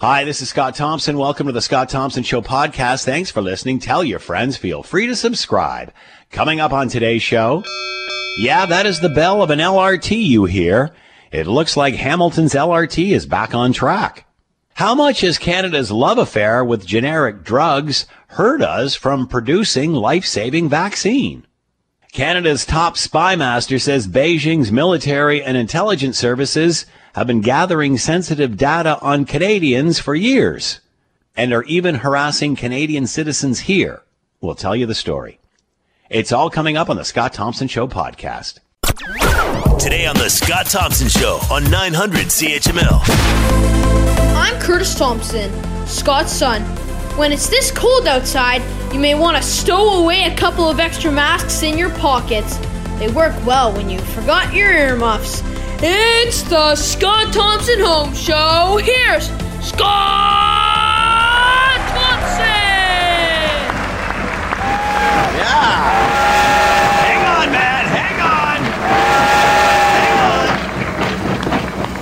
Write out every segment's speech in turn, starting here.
Hi, this is Scott Thompson. Welcome to the Scott Thompson Show podcast. Thanks for listening. Tell your friends. Feel free to subscribe. Coming up on today's show. Yeah, that is the bell of an LRT you hear. It looks like Hamilton's LRT is back on track. How much has Canada's love affair with generic drugs hurt us from producing life-saving vaccine? Canada's top spy master says Beijing's military and intelligence services have been gathering sensitive data on Canadians for years and are even harassing Canadian citizens here. We'll tell you the story. It's all coming up on the Scott Thompson Show podcast. Today on the Scott Thompson Show on 900 CHML. I'm Curtis Thompson, Scott's son. When it's this cold outside, you may want to stow away a couple of extra masks in your pockets. They work well when you forgot your earmuffs. It's the Scott Thompson Home Show. Here's Scott Thompson! Yeah! Hang on, man! Hang on! Hang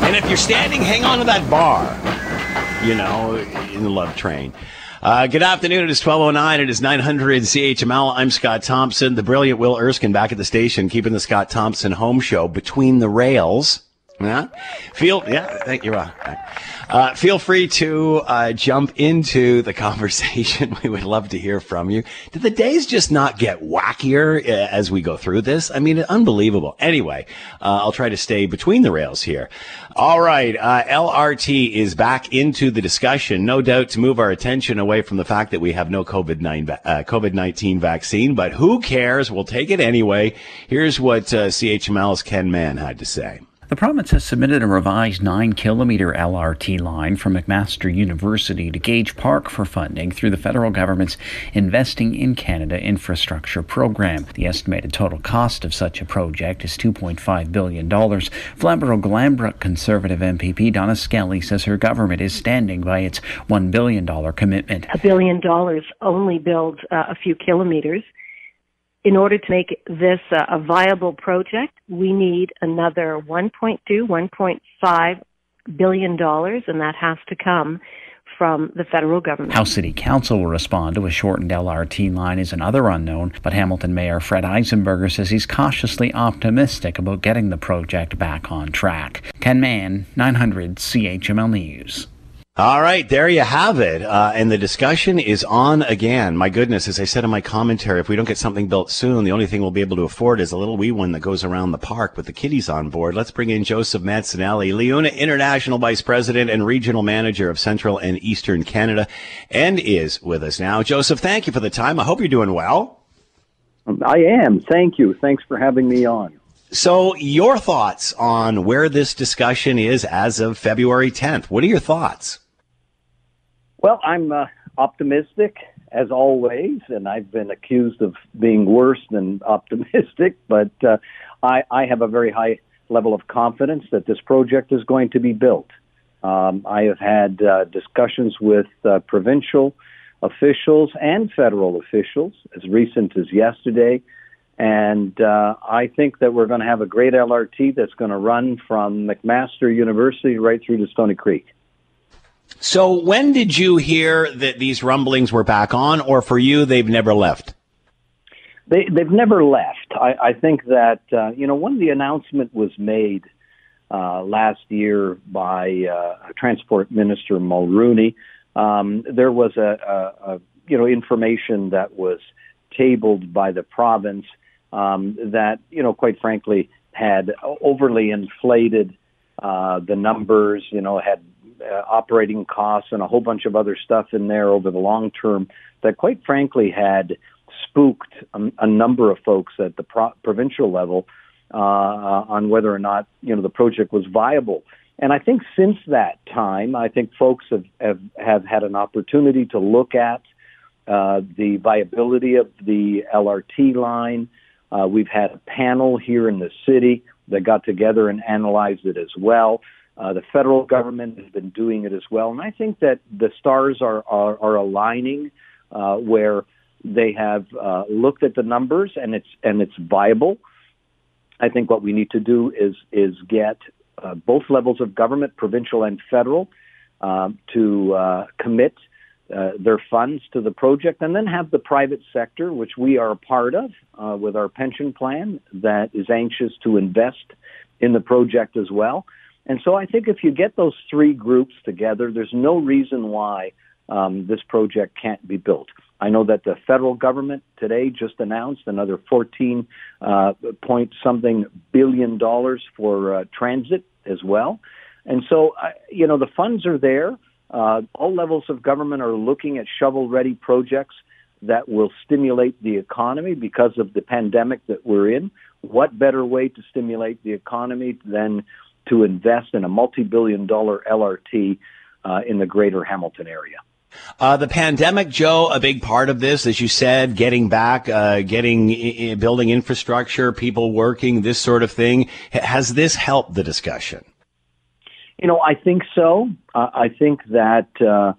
on! And if you're standing, hang on to that bar you know, in the love train. Uh, good afternoon. It is 1209. It is 900 CHML. I'm Scott Thompson, the brilliant Will Erskine back at the station, keeping the Scott Thompson home show between the rails. Yeah. Feel, yeah, thank you. Uh, feel free to uh, jump into the conversation. we would love to hear from you. Did the days just not get wackier uh, as we go through this? I mean, unbelievable. Anyway, uh, I'll try to stay between the rails here. All right. Uh, LRT is back into the discussion, no doubt to move our attention away from the fact that we have no COVID-19 uh, COVID-19 vaccine, but who cares? We'll take it anyway. Here's what CHML's Ken Mann had to say. The province has submitted a revised 9 kilometre LRT line from McMaster University to Gage Park for funding through the federal government's Investing in Canada infrastructure program. The estimated total cost of such a project is $2.5 billion. Flamborough Glanbrook Conservative MPP Donna Skelly says her government is standing by its $1 billion commitment. A billion dollars only builds uh, a few kilometres in order to make this a viable project, we need another 1.2, 1.5 billion dollars, and that has to come from the federal government. How City Council will respond to a shortened LRT line is another unknown, but Hamilton Mayor Fred Eisenberger says he's cautiously optimistic about getting the project back on track. Ken Mann, 900 CHML News. All right, there you have it. Uh, and the discussion is on again. My goodness, as I said in my commentary, if we don't get something built soon, the only thing we'll be able to afford is a little wee one that goes around the park with the kiddies on board. Let's bring in Joseph Mancinelli, LiUNA International Vice President and Regional Manager of Central and Eastern Canada, and is with us now. Joseph, thank you for the time. I hope you're doing well. I am. Thank you. Thanks for having me on. So, your thoughts on where this discussion is as of February 10th? What are your thoughts? Well, I'm uh, optimistic as always, and I've been accused of being worse than optimistic, but uh, I, I have a very high level of confidence that this project is going to be built. Um, I have had uh, discussions with uh, provincial officials and federal officials as recent as yesterday, and uh, I think that we're going to have a great LRT that's going to run from McMaster University right through to Stoney Creek. So when did you hear that these rumblings were back on, or for you, they've never left? They, they've never left. I, I think that, uh, you know, when the announcement was made uh, last year by uh, Transport Minister Mulroney, um, there was a, a, a, you know, information that was tabled by the province um, that, you know, quite frankly, had overly inflated uh, the numbers, you know, had uh, operating costs and a whole bunch of other stuff in there over the long term that, quite frankly, had spooked a, a number of folks at the pro- provincial level uh, on whether or not you know the project was viable. And I think since that time, I think folks have have, have had an opportunity to look at uh, the viability of the LRT line. Uh, we've had a panel here in the city that got together and analyzed it as well. Uh, the federal government has been doing it as well, and I think that the stars are are, are aligning uh, where they have uh, looked at the numbers and it's and it's viable. I think what we need to do is is get uh, both levels of government, provincial and federal, um, to uh, commit uh, their funds to the project, and then have the private sector, which we are a part of uh, with our pension plan, that is anxious to invest in the project as well. And so I think if you get those three groups together, there's no reason why um, this project can't be built. I know that the federal government today just announced another 14 uh, point something billion dollars for uh, transit as well. And so, you know, the funds are there. Uh, all levels of government are looking at shovel ready projects that will stimulate the economy because of the pandemic that we're in. What better way to stimulate the economy than to invest in a multi billion dollar LRT uh, in the greater Hamilton area? Uh, the pandemic, Joe, a big part of this, as you said, getting back, uh, getting, I- building infrastructure, people working, this sort of thing. Has this helped the discussion? You know, I think so. Uh, I think that uh,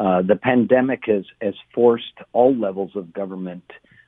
uh, the pandemic has has forced all levels of government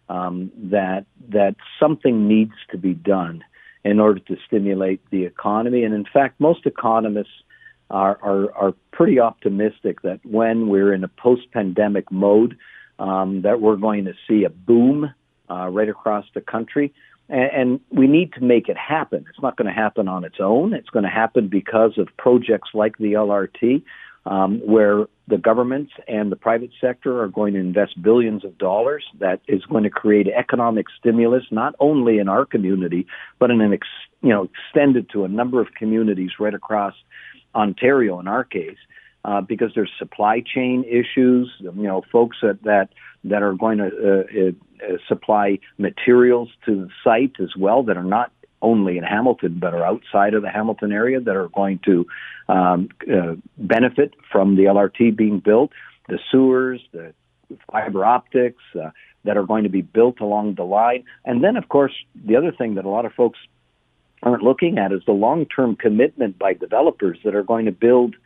um, that that something needs to be done in order to stimulate the economy. And in fact, most economists are, are, are pretty optimistic that when we're in a post-pandemic mode, um, that we're going to see a boom uh, right across the country. And, and we need to make it happen. It's not going to happen on its own. It's going to happen because of projects like the LRT, um, where the governments and the private sector are going to invest billions of dollars. That is going to create economic stimulus, not only in our community, but in an ex, you know extended to a number of communities right across Ontario in our case, uh, because there's supply chain issues. You know, folks that that, that are going to uh, uh, supply materials to the site as well that are not only in Hamilton but are outside of the Hamilton area that are going to um, uh, benefit from the LRT being built. The sewers, the fiber optics uh, that are going to be built along the line, and then of course the other thing that a lot of folks aren't looking at is the long-term commitment by developers that are going to build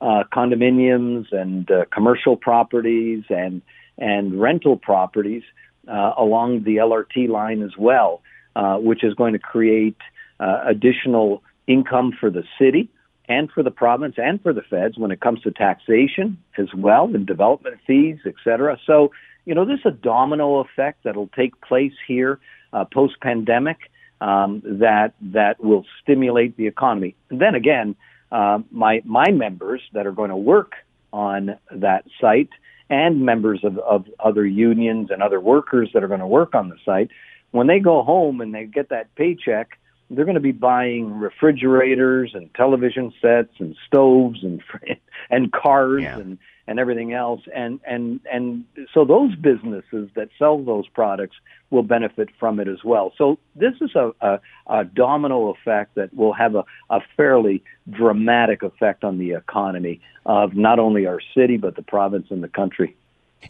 uh, condominiums and uh, commercial properties and and rental properties uh, along the LRT line as well, uh, which is going to create uh, additional income for the city and for the province and for the feds when it comes to taxation as well and development fees, et cetera. So, you know, there's a domino effect that'll take place here uh, post pandemic um, that that will stimulate the economy. And then again, uh, my my members that are going to work on that site and members of, of other unions and other workers that are going to work on the site, when they go home and they get that paycheck, they're going to be buying refrigerators and television sets and stoves and and cars yeah. and and everything else. And and and so those businesses that sell those products will benefit from it as well. So this is a, a, a domino effect that will have a, a fairly dramatic effect on the economy of not only our city but the province and the country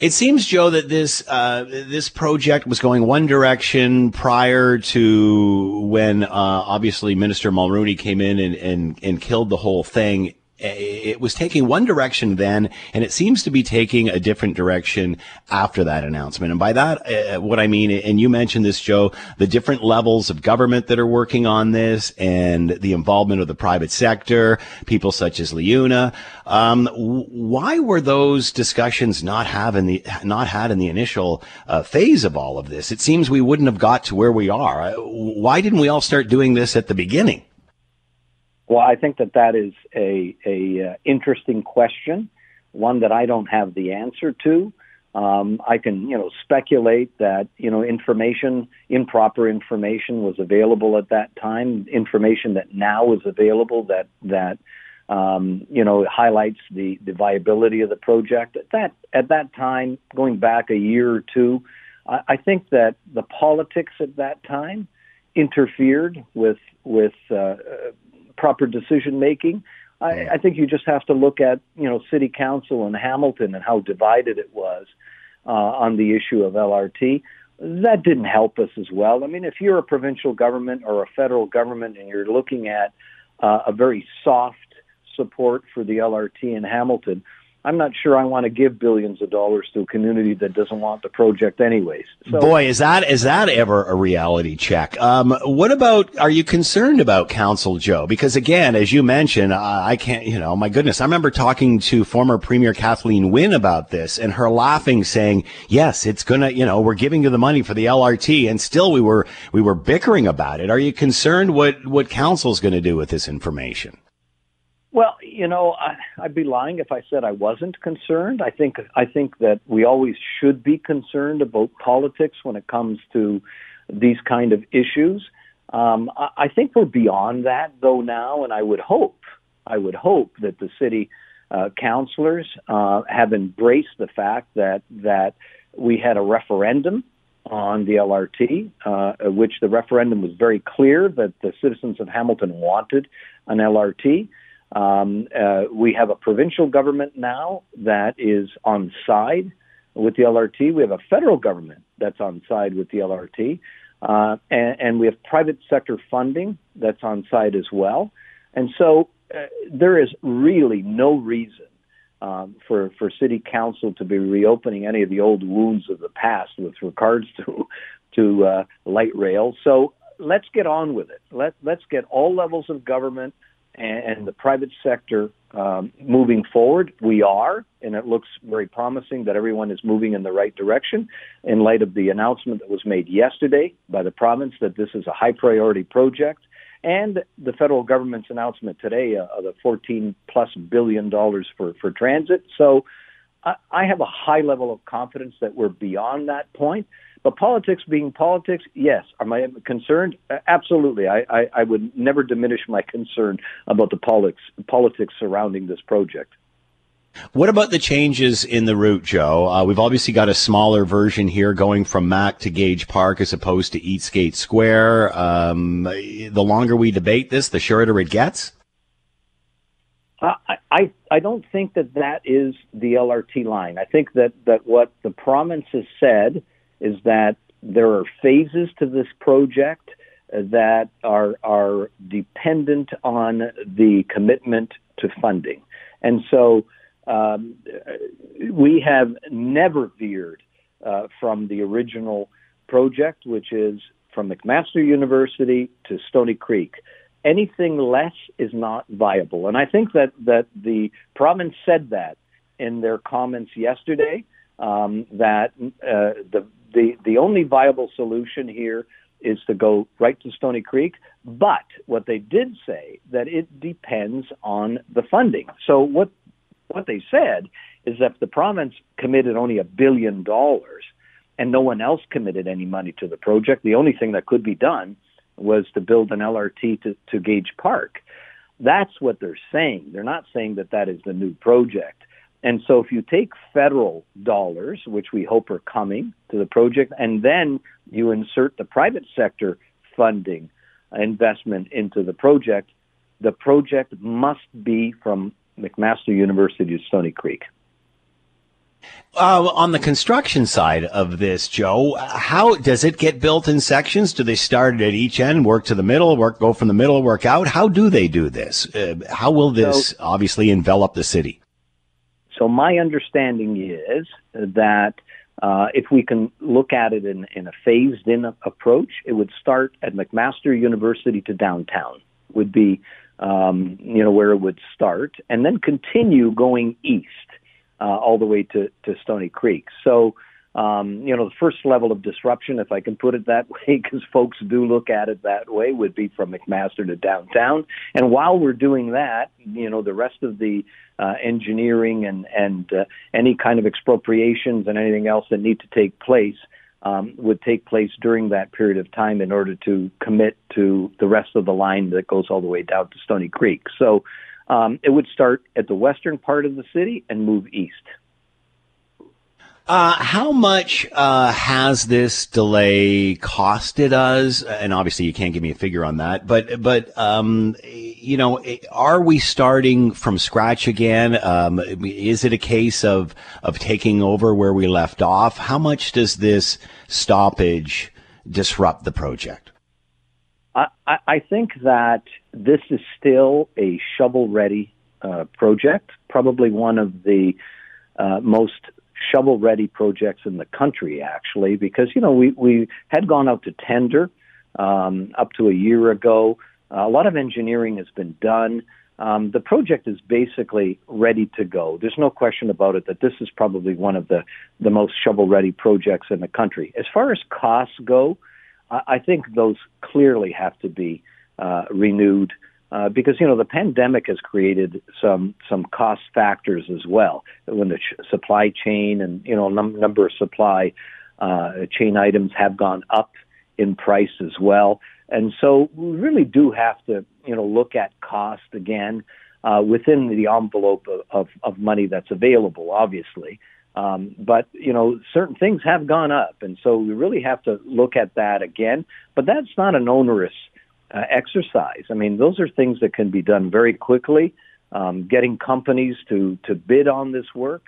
it seems, Joe, that this uh, this project was going one direction prior to when uh, obviously Minister Mulroney came in and, and, and killed the whole thing it was taking one direction then, and it seems to be taking a different direction after that announcement. And by that, uh, what I mean, and you mentioned this, Joe, the different levels of government that are working on this and the involvement of the private sector, people such as LiUNA. Um, why were those discussions not having the not had in the initial uh, phase of all of this? It seems we wouldn't have got to where we are. Uh, why didn't we all start doing this at the beginning? Well, I think that that is a, a uh, interesting question, one that I don't have the answer to. Um, I can, you know, speculate that you know information, improper information, was available at that time. Information that now is available that that um, you know highlights the the viability of the project. At that at that time, going back a year or two, I, I think that the politics at that time interfered with with uh, proper decision making. I, I think you just have to look at you know city council in Hamilton and how divided it was uh, on the issue of LRT. That didn't help us as well. I mean, if you're a provincial government or a federal government and you're looking at uh, a very soft support for the LRT in Hamilton, I'm not sure I want to give billions of dollars to a community that doesn't want the project anyways. So, Boy, is that is that ever a reality check? Um, what about? Are you concerned about Council Joe? Because again, as you mentioned, I, can't. You know, my goodness, I remember talking to former Premier Kathleen Wynne about this, and her laughing, saying, "Yes, it's gonna. You know, we're giving you the money for the LRT," and still we were we were bickering about it. Are you concerned what what Council's going to do with this information? Well, you know, I, I'd be lying if I said I wasn't concerned. I think I think that we always should be concerned about politics when it comes to these kind of issues. Um, I, I think we're beyond that though now, and I would hope, I would hope that the city uh, councilors uh, have embraced the fact that that we had a referendum on the LRT, uh, which the referendum was very clear that the citizens of Hamilton wanted an LRT. Um, uh, we have a provincial government now that is on side with the LRT. We have a federal government that's on side with the LRT. Uh, and, and, we have private sector funding that's on side as well. And so uh, there is really no reason um, for for city council to be reopening any of the old wounds of the past with regards to to uh, light rail. So let's get on with it. Let let's get all levels of government and, the private sector um, moving forward. We are, and it looks very promising that everyone is moving in the right direction in light of the announcement that was made yesterday by the province that this is a high priority project and the federal government's announcement today uh, of the 14 plus billion dollars for, for transit. So I, I have a high level of confidence that we're beyond that point. But politics being politics, yes. Am I concerned? Absolutely. I, I, I would never diminish my concern about the politics, politics surrounding this project. What about the changes in the route, Joe? Uh, we've obviously got a smaller version here going from Mac to Gage Park as opposed to Eastgate Square. Um, the longer we debate this, the shorter it gets. Uh, I I don't think that that is the LRT line. I think that that what the province has said is that there are phases to this project that are are dependent on the commitment to funding, and so um, we have never veered uh, from the original project, which is from McMaster University to Stoney Creek. Anything less is not viable, and I think that that the province said that in their comments yesterday. Um, that uh, the the, the only viable solution here is to go right to Stoney Creek. But what they did say that it depends on the funding. So what what they said is that if the province committed only a billion dollars and no one else committed any money to the project, the only thing that could be done was to build an LRT to, to Gage Park. That's what they're saying. They're not saying that that is the new project. And so if you take federal dollars, which we hope are coming to the project, and then you insert the private sector funding investment into the project, the project must be from McMaster University to Stoney Creek. Uh, on the construction side of this, Joe, how does it get built in sections? Do they start at each end, work to the middle, work go from the middle, work out? How do they do this? Uh, how will this so, obviously envelop the city? So my understanding is that uh, if we can look at it in, in a phased-in approach, it would start at McMaster University to downtown would be um, you know where it would start, and then continue going east uh, all the way to, to Stoney Creek. So um, you know, the first level of disruption, if I can put it that way, because folks do look at it that way, would be from McMaster to downtown. And while we're doing that, you know, the rest of the uh, engineering and and uh, any kind of expropriations and anything else that need to take place um, would take place during that period of time in order to commit to the rest of the line that goes all the way down to Stoney Creek. So um, it would start at the western part of the city and move east. Uh, how much uh, has this delay costed us? And obviously, you can't give me a figure on that. But but um, you know, are we starting from scratch again? Um, is it a case of of taking over where we left off? How much does this stoppage disrupt the project? I, I think that this is still a shovel ready uh, project, probably one of the uh, most shovel ready projects in the country, actually, because, you know, we, we had gone out to tender um, up to a year ago. Uh, a lot of engineering has been done. Um, the project is basically ready to go. There's no question about it that this is probably one of the, the most shovel ready projects in the country. As far as costs go, I, I think those clearly have to be uh, renewed uh, because you know the pandemic has created some some cost factors as well when the ch- supply chain and you know num- number of supply uh, chain items have gone up in price as well, and so we really do have to you know look at cost again uh, within the envelope of, of, of money that's available, obviously. Um, but you know, certain things have gone up, and so we really have to look at that again. But that's not an onerous uh, exercise. I mean, those are things that can be done very quickly. Um, getting companies to to bid on this work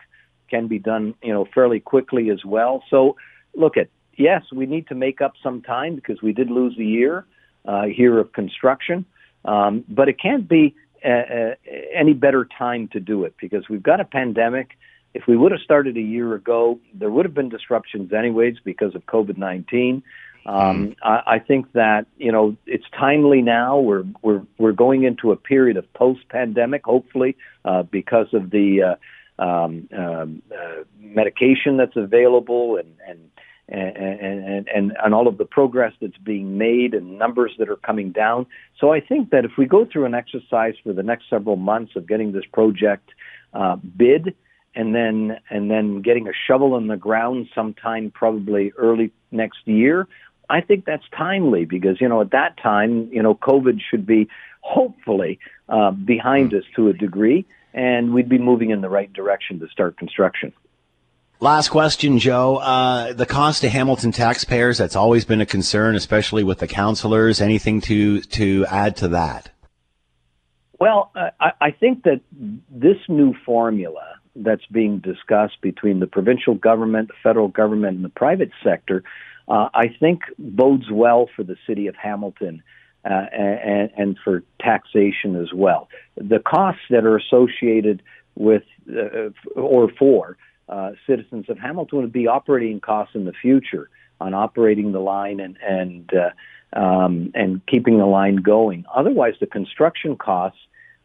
can be done, you know, fairly quickly as well. So, look at yes, we need to make up some time because we did lose a year uh, here of construction, um, but it can't be uh, uh, any better time to do it because we've got a pandemic. If we would have started a year ago, there would have been disruptions anyways because of COVID nineteen. Um, mm. I, I think that you know it's timely now. We're we're we're going into a period of post-pandemic, hopefully, uh, because of the uh, um, um, uh, medication that's available and and. And, and, and, and all of the progress that's being made and numbers that are coming down. So I think that if we go through an exercise for the next several months of getting this project uh, bid and then and then getting a shovel in the ground sometime probably early next year, I think that's timely because, you know, at that time, you know, COVID should be hopefully uh, behind mm. us to a degree, and we'd be moving in the right direction to start construction. Last question, Joe. Uh, the cost to Hamilton taxpayers, that's always been a concern, especially with the councillors. Anything to, to add to that? Well, I, I think that this new formula that's being discussed between the provincial government, the federal government, and the private sector uh, I think bodes well for the city of Hamilton uh, and, and, for taxation as well. The costs that are associated with uh, or for uh, citizens of Hamilton would be operating costs in the future on operating the line and and uh, um, and keeping the line going. Otherwise, the construction costs,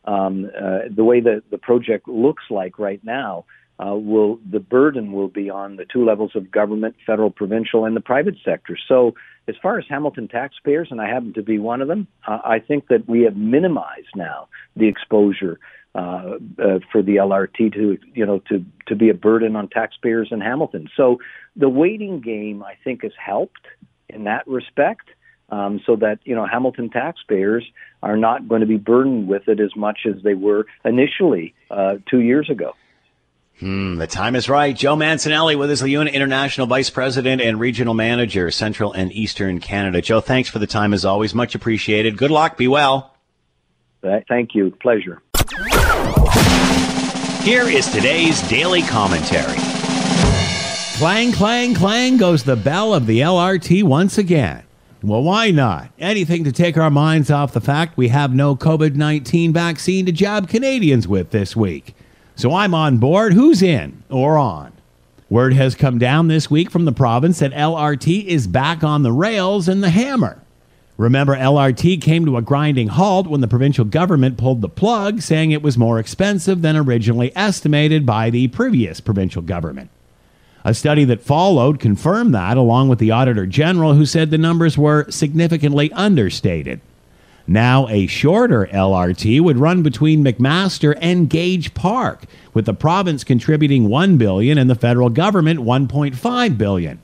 um, uh, the way that the project looks like right now, uh, will the burden will be on the two levels of government, federal, provincial, and the private sector. So, as far as Hamilton taxpayers, and I happen to be one of them, uh, I think that we have minimized now the exposure uh, uh, for the LRT to you know to to be a burden on taxpayers in Hamilton. So, the waiting game I think has helped in that respect. Um, so that you know Hamilton taxpayers are not going to be burdened with it as much as they were initially uh, two years ago. Hmm, the time is right. Joe Mancinelli with us, LiUNA International Vice President and Regional Manager, Central and Eastern Canada. Joe, thanks for the time as always. Much appreciated. Good luck. Be well. Thank you. Pleasure. Here is today's daily commentary. Clang, clang, clang goes the bell of the LRT once again. Well, why not? Anything to take our minds off the fact we have no COVID 19 vaccine to jab Canadians with this week. So I'm on board. Who's in or on? Word has come down this week from the province that LRT is back on the rails and the hammer. Remember, LRT came to a grinding halt when the provincial government pulled the plug, saying it was more expensive than originally estimated by the previous provincial government. A study that followed confirmed that, along with the Auditor General, who said the numbers were significantly understated. Now, a shorter LRT would run between McMaster and Gage Park, with the province contributing 1 billion and the federal government 1.5 billion.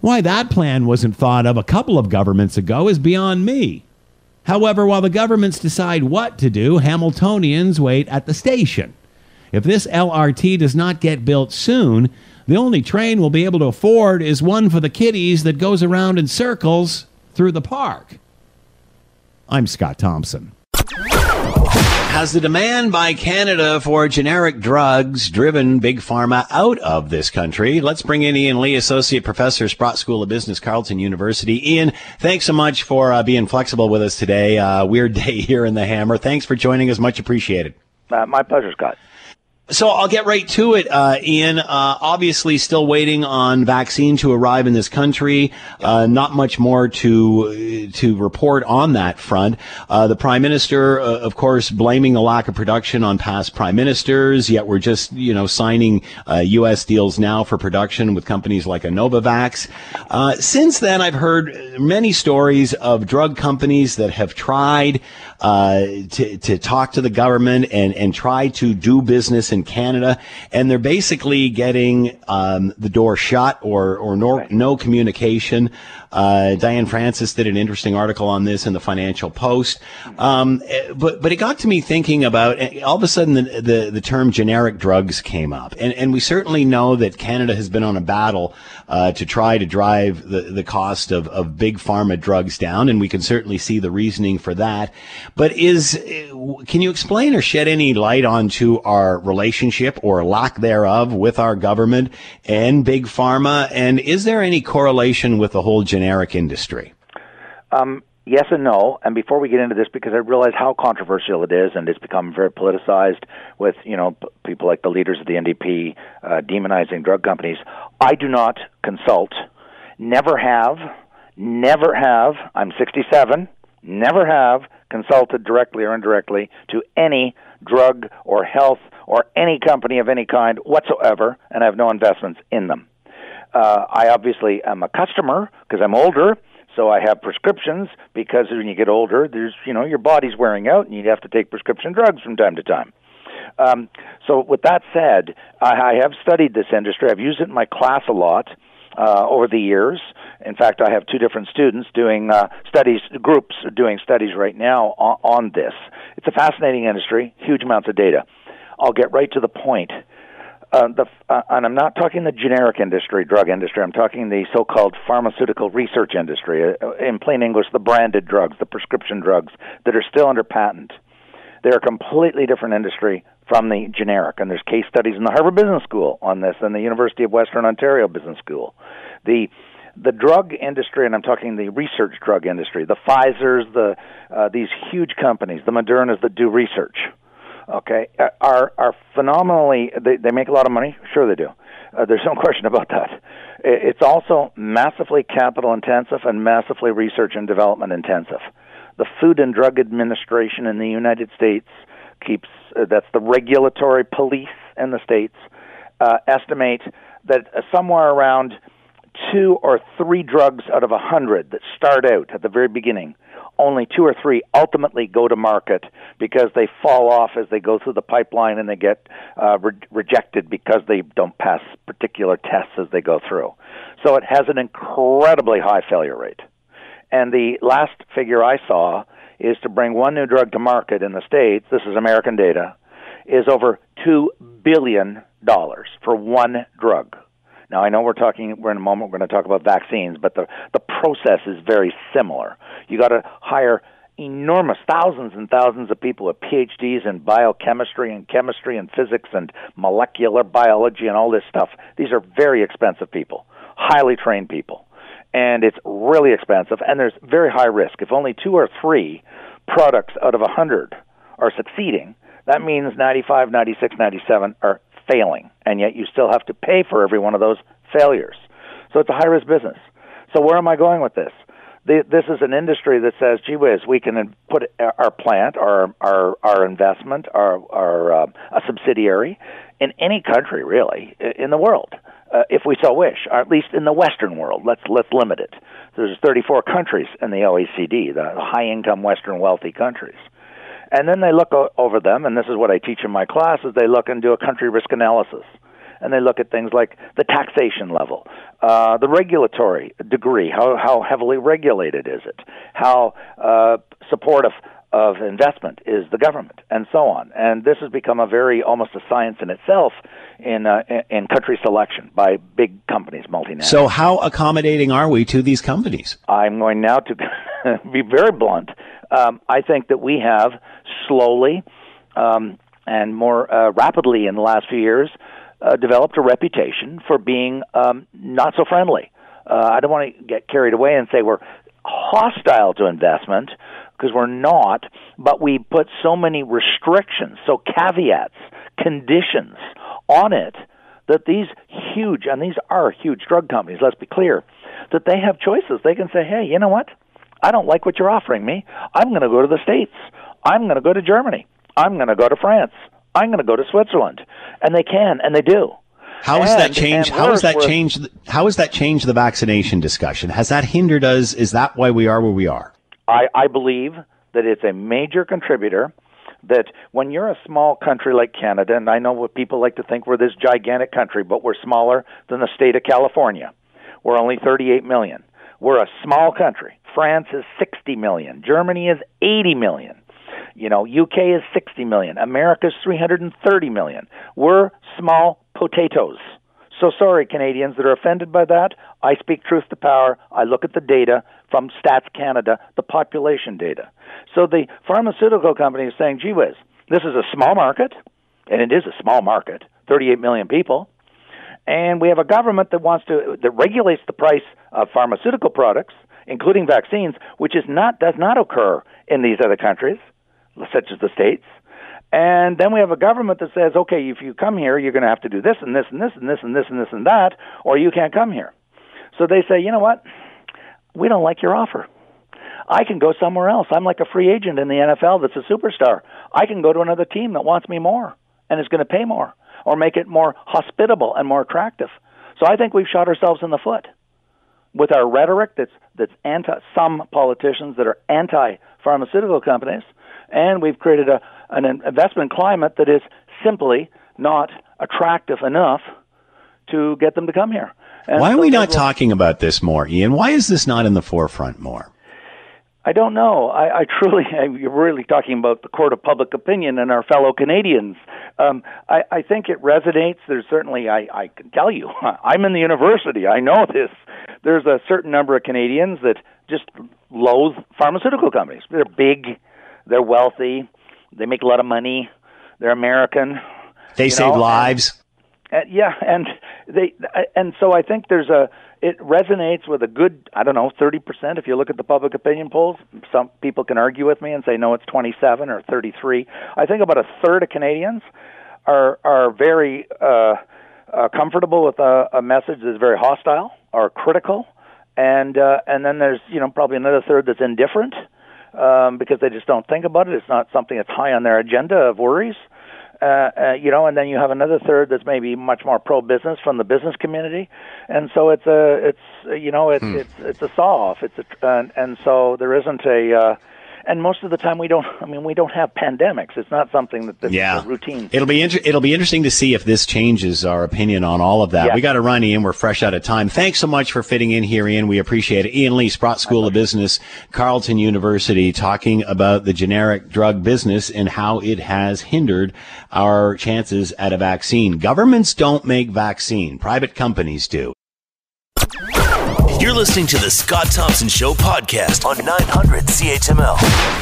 Why that plan wasn't thought of a couple of governments ago is beyond me. However, while the governments decide what to do, Hamiltonians wait at the station. If this LRT does not get built soon, the only train we'll be able to afford is one for the kiddies that goes around in circles through the park. I'm Scott Thompson. Has the demand by Canada for generic drugs driven Big Pharma out of this country? Let's bring in Ian Lee, Associate Professor, Sprott School of Business, Carleton University. Ian, thanks so much for uh, being flexible with us today. Uh, weird day here in the Hammer. Thanks for joining us. Much appreciated. Uh, my pleasure, Scott. So I'll get right to it, uh, Ian. Uh, obviously, still waiting on vaccine to arrive in this country. Uh, not much more to to report on that front. Uh, the prime minister, uh, of course, blaming the lack of production on past prime ministers. Yet we're just you know signing U.S. Uh, deals now for production with companies like Novavax. since then, I've heard many stories of drug companies that have tried to to talk to the government and and try to do business in in Canada, and they're basically getting um, the door shut or or no, right. no communication. Uh, Diane Francis did an interesting article on this in the Financial Post. Um, but but it got to me thinking about all of a sudden the, the, the term generic drugs came up, and and we certainly know that Canada has been on a battle uh, to try to drive the the cost of of big pharma drugs down, and we can certainly see the reasoning for that. But is can you explain or shed any light onto our relationship or lack thereof with our government and big pharma, and is there any correlation with the whole generic industry? Um, yes and no. And before we get into this, because I realize how controversial it is, and it's become very politicized with you know p- people like the leaders of the NDP uh, demonizing drug companies. I do not consult, never have, never have. I'm 67. Never have consulted directly or indirectly to any drug or health or any company of any kind whatsoever, and I have no investments in them. Uh, I obviously am a customer because I'm older, so I have prescriptions because when you get older, there's you know your body's wearing out and you have to take prescription drugs from time to time. Um, so with that said, I, I have studied this industry. I've used it in my class a lot. Uh, over the years. In fact, I have two different students doing uh, studies, groups doing studies right now on, on this. It's a fascinating industry, huge amounts of data. I'll get right to the point. Uh, the, uh, and I'm not talking the generic industry, drug industry. I'm talking the so-called pharmaceutical research industry. Uh, in plain English, the branded drugs, the prescription drugs that are still under patent. They're a completely different industry from the generic, and there's case studies in the Harvard Business School on this, and the University of Western Ontario Business School. The the drug industry, and I'm talking the research drug industry, the Pfizer's, the uh, these huge companies, the Modernas that do research okay, uh, are are phenomenally. They they make a lot of money. Sure, they do. Uh, there's no question about that. It's also massively capital intensive and massively research and development intensive. The Food and Drug Administration in the United States keeps uh, that's the regulatory police in the states uh, estimate that somewhere around two or three drugs out of a hundred that start out at the very beginning only two or three ultimately go to market because they fall off as they go through the pipeline and they get uh, re- rejected because they don't pass particular tests as they go through. So it has an incredibly high failure rate. And the last figure I saw is to bring one new drug to market in the States, this is American data, is over $2 billion for one drug. Now I know we're talking we're in a moment we're going to talk about vaccines, but the the process is very similar. You got to hire enormous thousands and thousands of people with PhDs in biochemistry and chemistry and physics and molecular biology and all this stuff. These are very expensive people, highly trained people. And it's really expensive and there's very high risk. If only 2 or 3 products out of a 100 are succeeding, that means 95, 96, 97 are failing, and yet you still have to pay for every one of those failures. So it's a high risk business. So where am I going with this? this is an industry that says, "Gee whiz, we can put our plant, our our our investment, our our uh, a subsidiary in any country really in the world, uh, if we so wish, or at least in the Western world. Let's let's limit it. There's 34 countries in the OECD, the high income Western wealthy countries. And then they look o- over them, and this is what I teach in my classes. They look and do a country risk analysis, and they look at things like the taxation level, uh, the regulatory degree, how how heavily regulated is it, how uh, supportive of investment is the government, and so on. And this has become a very almost a science in itself in uh, in country selection by big companies, multinationals. So, how accommodating are we to these companies? I'm going now to be very blunt. Um, I think that we have slowly um, and more uh, rapidly in the last few years uh, developed a reputation for being um, not so friendly. Uh, I don't want to get carried away and say we're hostile to investment. Because we're not, but we put so many restrictions, so caveats, conditions on it that these huge, and these are huge drug companies, let's be clear, that they have choices. They can say, hey, you know what? I don't like what you're offering me. I'm going to go to the States. I'm going to go to Germany. I'm going to go to France. I'm going to go to Switzerland. And they can, and they do. How has that changed? How has that changed? How has that changed the vaccination discussion? Has that hindered us? Is that why we are where we are? I, I believe that it's a major contributor. That when you're a small country like Canada, and I know what people like to think we're this gigantic country, but we're smaller than the state of California. We're only 38 million. We're a small country. France is 60 million. Germany is 80 million. You know, UK is 60 million. America's 330 million. We're small potatoes. So sorry, Canadians that are offended by that. I speak truth to power. I look at the data from Stats Canada, the population data. So the pharmaceutical company is saying, gee whiz, this is a small market, and it is a small market, 38 million people. And we have a government that wants to that regulates the price of pharmaceutical products, including vaccines, which is not does not occur in these other countries, such as the states. And then we have a government that says, okay, if you come here, you're going to have to do this and this and this and this and this and this and that, or you can't come here. So they say, you know what? We don't like your offer. I can go somewhere else. I'm like a free agent in the NFL that's a superstar. I can go to another team that wants me more and is going to pay more or make it more hospitable and more attractive. So I think we've shot ourselves in the foot with our rhetoric that's that's anti some politicians that are anti pharmaceutical companies, and we've created a an investment climate that is simply not attractive enough to get them to come here. And Why are so we not talking about this more, Ian? Why is this not in the forefront more? I don't know. I, I truly, I, you're really talking about the court of public opinion and our fellow Canadians. Um, I, I think it resonates. There's certainly, I, I can tell you, I'm in the university. I know this. There's a certain number of Canadians that just loathe pharmaceutical companies. They're big, they're wealthy, they make a lot of money, they're American. They save know, lives. And, and, yeah, and they, and so I think there's a it resonates with a good I don't know 30% if you look at the public opinion polls. Some people can argue with me and say no it's 27 or 33 I think about a third of Canadians are are very uh, uh, comfortable with a, a message that's very hostile or critical. And uh, and then there's you know probably another third that's indifferent um, because they just don't think about it. It's not something that's high on their agenda of worries. uh, uh, you know, and then you have another third that's maybe much more pro-business from the business community, and so it's a, it's you know, it's hmm. it's it's a saw-off. It's a, and, and so there isn't a. Uh, and most of the time we don't. I mean, we don't have pandemics. It's not something that that's yeah. routine. It'll be inter- it'll be interesting to see if this changes our opinion on all of that. Yes. We got to run, Ian. We're fresh out of time. Thanks so much for fitting in here, Ian. We appreciate it. Ian Lee, Sprott School of Business, Carleton University, talking about the generic drug business and how it has hindered our chances at a vaccine. Governments don't make vaccine; private companies do. You're listening to the Scott Thompson Show podcast on 900 CHML.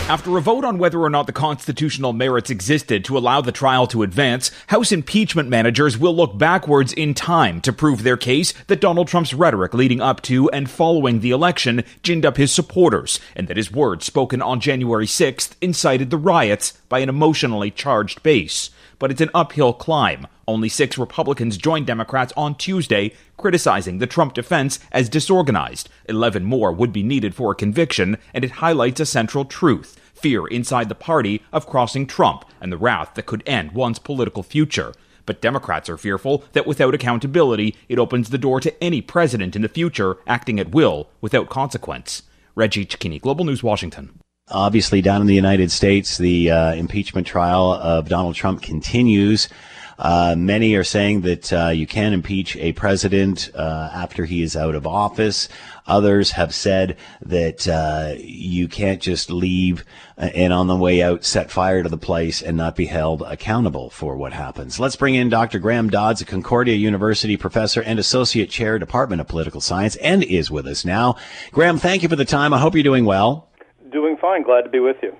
After a vote on whether or not the constitutional merits existed to allow the trial to advance, House impeachment managers will look backwards in time to prove their case that Donald Trump's rhetoric leading up to and following the election ginned up his supporters, and that his words spoken on January 6th incited the riots by an emotionally charged base but it's an uphill climb. Only six Republicans joined Democrats on Tuesday, criticizing the Trump defense as disorganized. Eleven more would be needed for a conviction, and it highlights a central truth fear inside the party of crossing Trump and the wrath that could end one's political future. But Democrats are fearful that without accountability, it opens the door to any president in the future acting at will without consequence. Reggie Cecchini, Global News, Washington. Obviously, down in the United States, the uh, impeachment trial of Donald Trump continues. Uh, many are saying that uh, you can impeach a president uh, after he is out of office. Others have said that uh, you can't just leave uh, and on the way out set fire to the place and not be held accountable for what happens. Let's bring in Dr. Graham Dodds, a Concordia University professor and associate chair, Department of Political Science, and is with us now. Graham, thank you for the time. I hope you're doing well doing fine. Glad to be with you.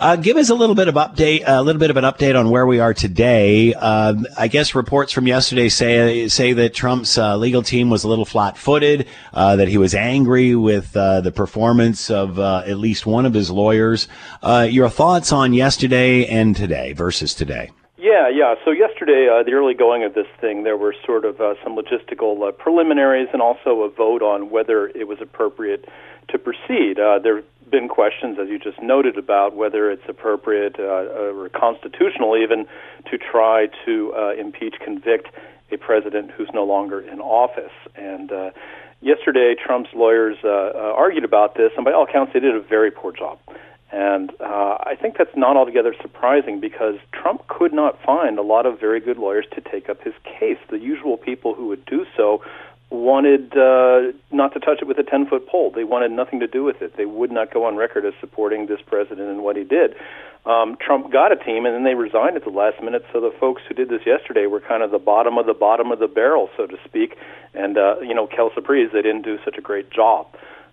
Uh, give us a little bit of update, a little bit of an update on where we are today. Uh, I guess reports from yesterday say say that Trump's uh, legal team was a little flat-footed, uh, that he was angry with uh, the performance of uh, at least one of his lawyers. your thoughts on yesterday and today versus today? Yeah, yeah. So yesterday, uh, the early going of this thing, there were sort of uh, some logistical uh, preliminaries and also a vote on whether it was appropriate to proceed. Uh, there been questions, as you just noted, about whether it's appropriate uh, or constitutional even to try to uh, impeach, convict a president who's no longer in office. And uh, yesterday, Trump's lawyers uh, uh, argued about this, and by all accounts, they did a very poor job. And uh, I think that's not altogether surprising because Trump could not find a lot of very good lawyers to take up his case. The usual people who would do so wanted uh, not to touch it with a 10 foot pole. They wanted nothing to do with it. They would not go on record as supporting this president and what he did. Um, Trump got a team and then they resigned at the last minute. So the folks who did this yesterday were kind of the bottom of the bottom of the barrel, so to speak. And, uh, you know, Kel Surprise, they didn't do such a great job.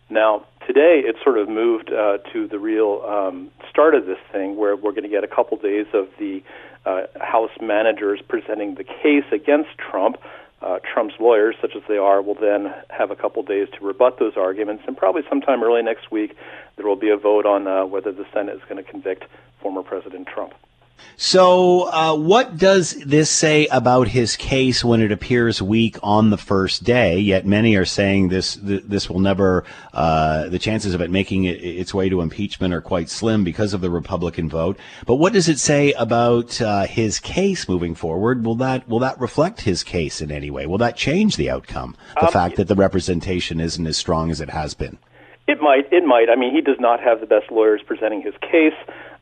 Now, today it sort of moved uh, to the real um, start of this thing where we're going to get a couple days of the uh, House managers presenting the case against Trump. Uh, Trump's lawyers, such as they are, will then have a couple days to rebut those arguments, and probably sometime early next week there will be a vote on uh, whether the Senate is going to convict former President Trump. So, uh, what does this say about his case when it appears weak on the first day? Yet many are saying this this will never. Uh, the chances of it making it, its way to impeachment are quite slim because of the Republican vote. But what does it say about uh, his case moving forward? Will that will that reflect his case in any way? Will that change the outcome? The um, fact that the representation isn't as strong as it has been. It might. It might. I mean, he does not have the best lawyers presenting his case.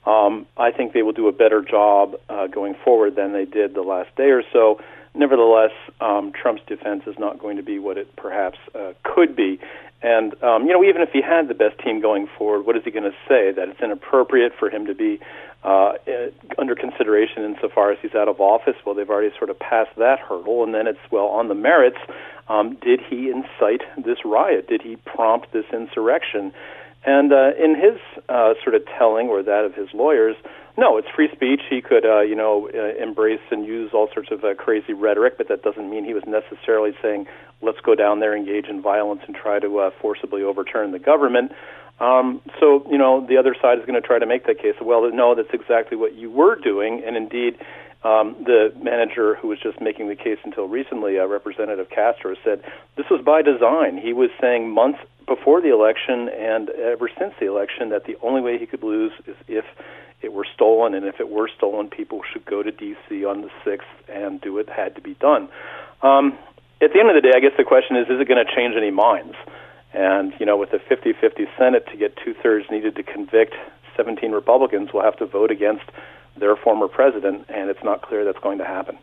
Um, I think they will do a better job uh, going forward than they did the last day or so. Nevertheless, um, Trump's defense is not going to be what it perhaps uh, could be. And, um, you know, even if he had the best team going forward, what is he going to say? That it's inappropriate for him to be uh, uh, under consideration insofar as he's out of office? Well, they've already sort of passed that hurdle. And then it's, well, on the merits, um, did he incite this riot? Did he prompt this insurrection? And uh, in his uh, sort of telling, or that of his lawyers, no, it's free speech. He could, uh, you know, uh, embrace and use all sorts of uh, crazy rhetoric, but that doesn't mean he was necessarily saying, "Let's go down there, engage in violence, and try to uh, forcibly overturn the government." Um, so, you know, the other side is going to try to make that case. Well, no, that's exactly what you were doing, and indeed, um, the manager who was just making the case until recently, uh, Representative Castro, said this was by design. He was saying months before the election and ever since the election that the only way he could lose is if it were stolen, and if it were stolen, people should go to D.C. on the 6th and do what had to be done. Um, at the end of the day, I guess the question is, is it going to change any minds? And, you know, with a 50 50 Senate to get two thirds needed to convict 17 Republicans, will have to vote against their former president, and it's not clear that's going to happen.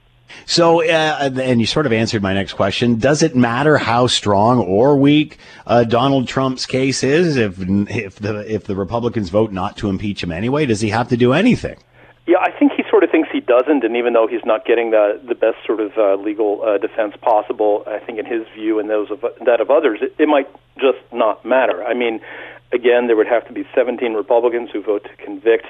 So, uh, and you sort of answered my next question. Does it matter how strong or weak uh, Donald Trump's case is if if the if the Republicans vote not to impeach him anyway? Does he have to do anything? Yeah, I think he sort of thinks he doesn't, and even though he's not getting the the best sort of uh, legal uh, defense possible, I think in his view and those of that of others, it, it might just not matter. I mean, again, there would have to be 17 Republicans who vote to convict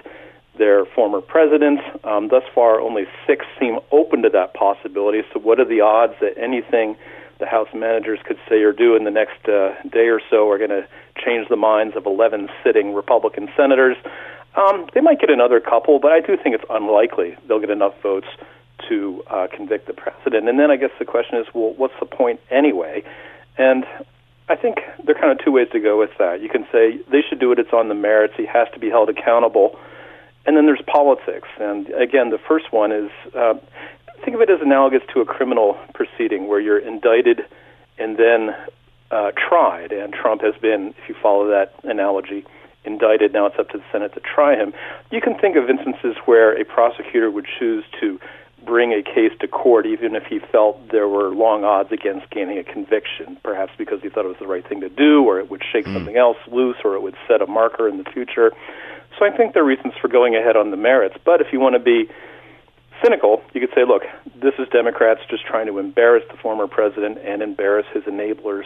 their former president. Um, thus far, only six seem open to that possibility. So, what are the odds that anything the House managers could say or do in the next uh, day or so are going to change the minds of 11 sitting Republican senators? Um, they might get another couple, but I do think it's unlikely they'll get enough votes to uh, convict the president. And then I guess the question is, well, what's the point anyway? And I think there are kind of two ways to go with that. You can say they should do it, it's on the merits, he has to be held accountable. And then there's politics. And again, the first one is uh, think of it as analogous to a criminal proceeding where you're indicted and then uh, tried. And Trump has been, if you follow that analogy, indicted. Now it's up to the Senate to try him. You can think of instances where a prosecutor would choose to bring a case to court even if he felt there were long odds against gaining a conviction, perhaps because he thought it was the right thing to do, or it would shake mm. something else loose, or it would set a marker in the future. So I think there are reasons for going ahead on the merits. But if you want to be cynical, you could say, look, this is Democrats just trying to embarrass the former president and embarrass his enablers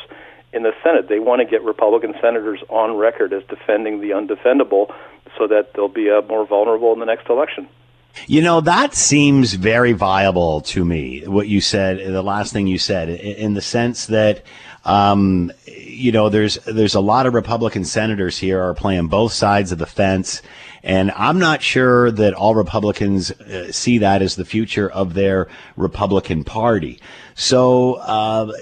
in the Senate. They want to get Republican senators on record as defending the undefendable so that they'll be uh, more vulnerable in the next election. You know, that seems very viable to me, what you said, the last thing you said, in the sense that, um, you know, there's, there's a lot of Republican senators here are playing both sides of the fence. And I'm not sure that all Republicans uh, see that as the future of their Republican Party. So, uh,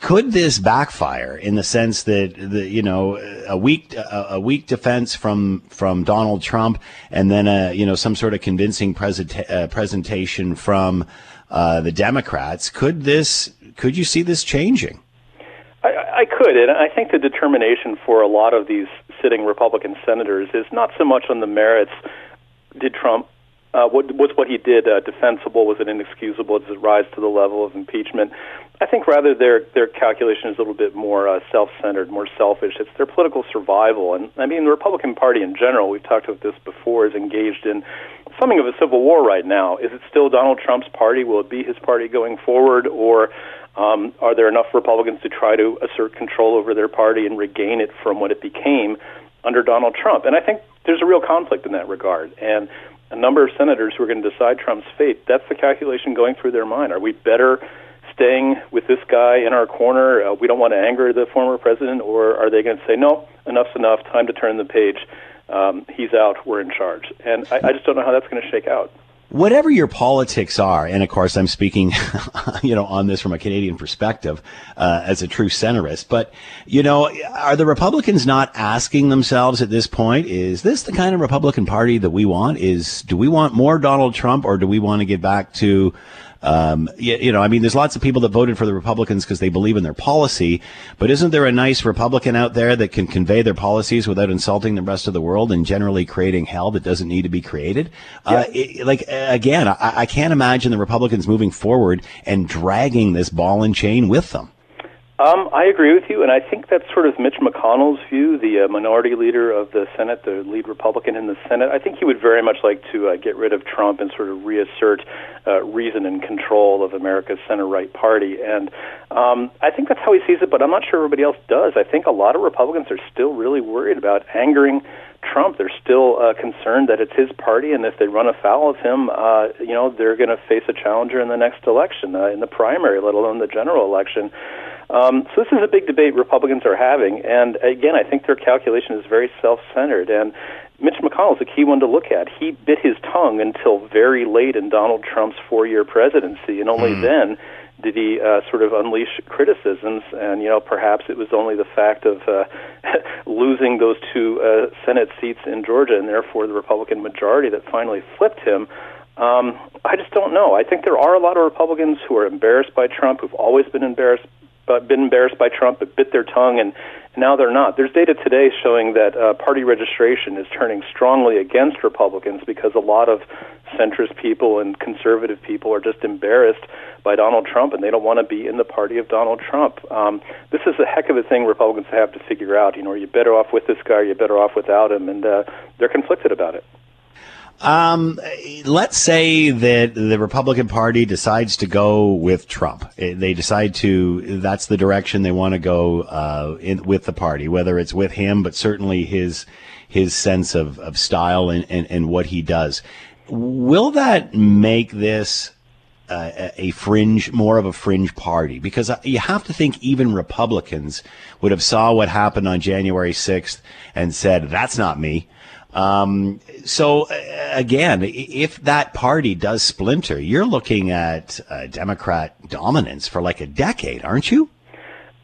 could this backfire in the sense that the, you know a weak a, weak defense from from Donald Trump, and then a you know some sort of convincing presenta- uh, presentation from uh, the Democrats? Could this could you see this changing? I, could, and I think the determination for a lot of these sitting Republican senators is not so much on the merits. Did Trump uh, what, was what he did uh, defensible? Was it inexcusable? Does it rise to the level of impeachment? I think rather their their calculation is a little bit more uh, self-centered, more selfish. It's their political survival, and I mean the Republican Party in general. We've talked about this before. Is engaged in something of a civil war right now. Is it still Donald Trump's party? Will it be his party going forward, or um, are there enough Republicans to try to assert control over their party and regain it from what it became under Donald Trump? And I think there's a real conflict in that regard. And a number of senators who are going to decide Trump's fate, that's the calculation going through their mind. Are we better staying with this guy in our corner? Uh, we don't want to anger the former president, or are they going to say, no, enough's enough, time to turn the page? Um, he's out, we're in charge. And I, I just don't know how that's going to shake out whatever your politics are, and of course I'm speaking, you know, on this from a Canadian perspective, uh, as a true centrist, but, you know, are the Republicans not asking themselves at this point, is this the kind of Republican party that we want? Is, do we want more Donald Trump or do we want to get back to, um, you, you, know, I mean, there's lots of people that voted for the Republicans because they believe in their policy, but isn't there a nice Republican out there that can convey their policies without insulting the rest of the world and generally creating hell that doesn't need to be created? Yeah. Uh, it, like, again, I, I can't imagine the Republicans moving forward and dragging this ball and chain with them. Um, I agree with you, and I think that's sort of Mitch McConnell's view, the uh, minority leader of the Senate, the lead Republican in the Senate. I think he would very much like to uh, get rid of Trump and sort of reassert uh, reason and control of America's center-right party. And um, I think that's how he sees it, but I'm not sure everybody else does. I think a lot of Republicans are still really worried about angering Trump. They're still uh, concerned that it's his party, and if they run afoul of him, uh, you know, they're going to face a challenger in the next election, uh, in the primary, let alone the general election. Um, so this is a big debate Republicans are having, and again, I think their calculation is very self-centered. And Mitch McConnell is a key one to look at. He bit his tongue until very late in Donald Trump's four-year presidency, and only mm. then did he uh, sort of unleash criticisms. And you know, perhaps it was only the fact of uh, losing those two uh, Senate seats in Georgia, and therefore the Republican majority, that finally flipped him. Um, I just don't know. I think there are a lot of Republicans who are embarrassed by Trump, who've always been embarrassed uh, been embarrassed by Trump, but bit their tongue, and now they're not. There's data today showing that uh, party registration is turning strongly against Republicans because a lot of centrist people and conservative people are just embarrassed by Donald Trump, and they don't want to be in the party of Donald Trump. Um, this is a heck of a thing Republicans have to figure out. You know, are you better off with this guy, or are you better off without him? And uh, they're conflicted about it. Um, let's say that the Republican Party decides to go with Trump. Eh, they decide to, that's the direction they want to go, uh, in, with the party, whether it's with him, but certainly his, his sense of, of style and, and, and what he does. Will that make this uh, a fringe, more of a fringe party? Because uh, you have to think even Republicans would have saw what happened on January 6th and said, that's not me. Um, so uh, again, if that party does splinter, you're looking at uh, Democrat dominance for like a decade, aren't you?